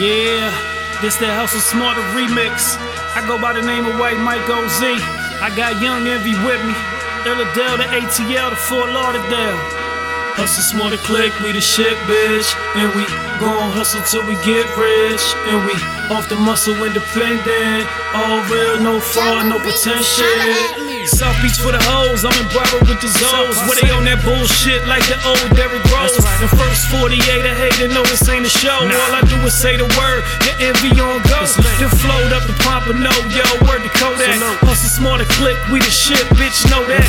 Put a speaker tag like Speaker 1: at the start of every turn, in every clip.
Speaker 1: Yeah, this that Hustle Smarter remix. I go by the name of White Mike OZ. I got Young Envy with me. Illadale, the ATL, the Fort Lauderdale. Hustle Smarter click, we the shit, bitch. And we gon' hustle till we get rich. And we off the muscle independent. All real, no fraud, no pretend South Beach for the hoes, I'm in Bravo with the Zoes. Where they on that bullshit like the old Derrick Rose. The first 48, I hate to know this ain't a show. All I do is say the word, the envy on go. Then float up the Pompano, yo, word to Kodak. Hustle smarter click, we the shit, bitch, know that.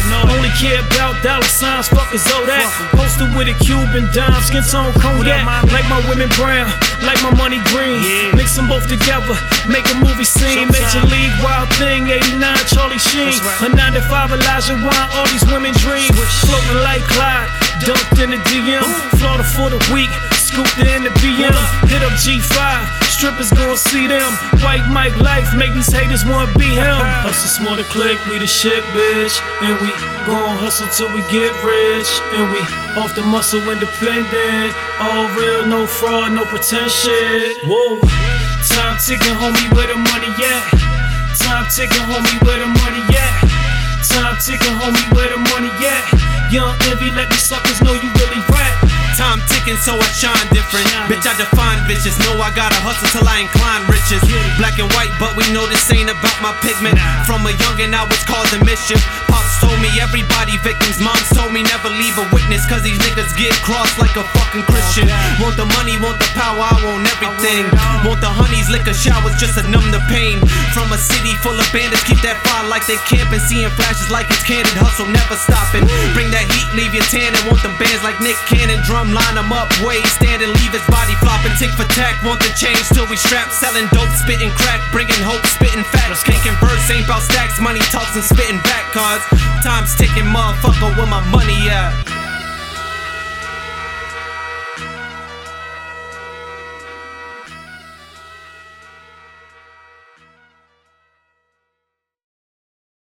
Speaker 1: Care about dollar signs, fuck a that. Posted with a Cuban dime, skin tone cognac. Like my women brown, like my money green. Mix them both together, make a movie scene. Major League Wild Thing, 89 Charlie Sheen. A 95 Elijah Wine, all these women dream. Floating like Clyde, dumped in the DM. Florida for the week, scooped in the BM. Hit up G5, strippers gon' see them. White Mike life, make these haters wanna be him. Hustle smarter click, we the shit, bitch. And we gon' hustle till we get rich. And we off the muscle independent. All real, no fraud, no pretend shit. Whoa. Time ticking, homie, where the money at? Time ticking, homie, where the money at? Time ticking, homie, where the money at? Young Envy, let these suckers know you really
Speaker 2: So I shine different. Bitch, I define bitches. Know I gotta hustle till I incline riches. Black and white, but we know this ain't about my pigment. From a youngin', I was causing mischief. Pops told me everybody victims. Moms told me never leave a witness, cause these niggas get crossed like a fucking Christian. Want the money, want the power, I want everything. Want the honeys, liquor showers just to numb the pain. From a city full of bandits, keep that fire like they camping. Seeing flashes like it's candid, hustle never stopping. Bring that heat, leave you tan, and want them bands like Nick Cannon. Drum line them up, stand and leave his body flopping. Tick for tack, want the change till we strap. Selling dope, spitting crack, bringing hope, spitting facts. Can't converse, ain't about stacks, money talks and spitting back cards. Time's ticking, motherfucker, where my money at?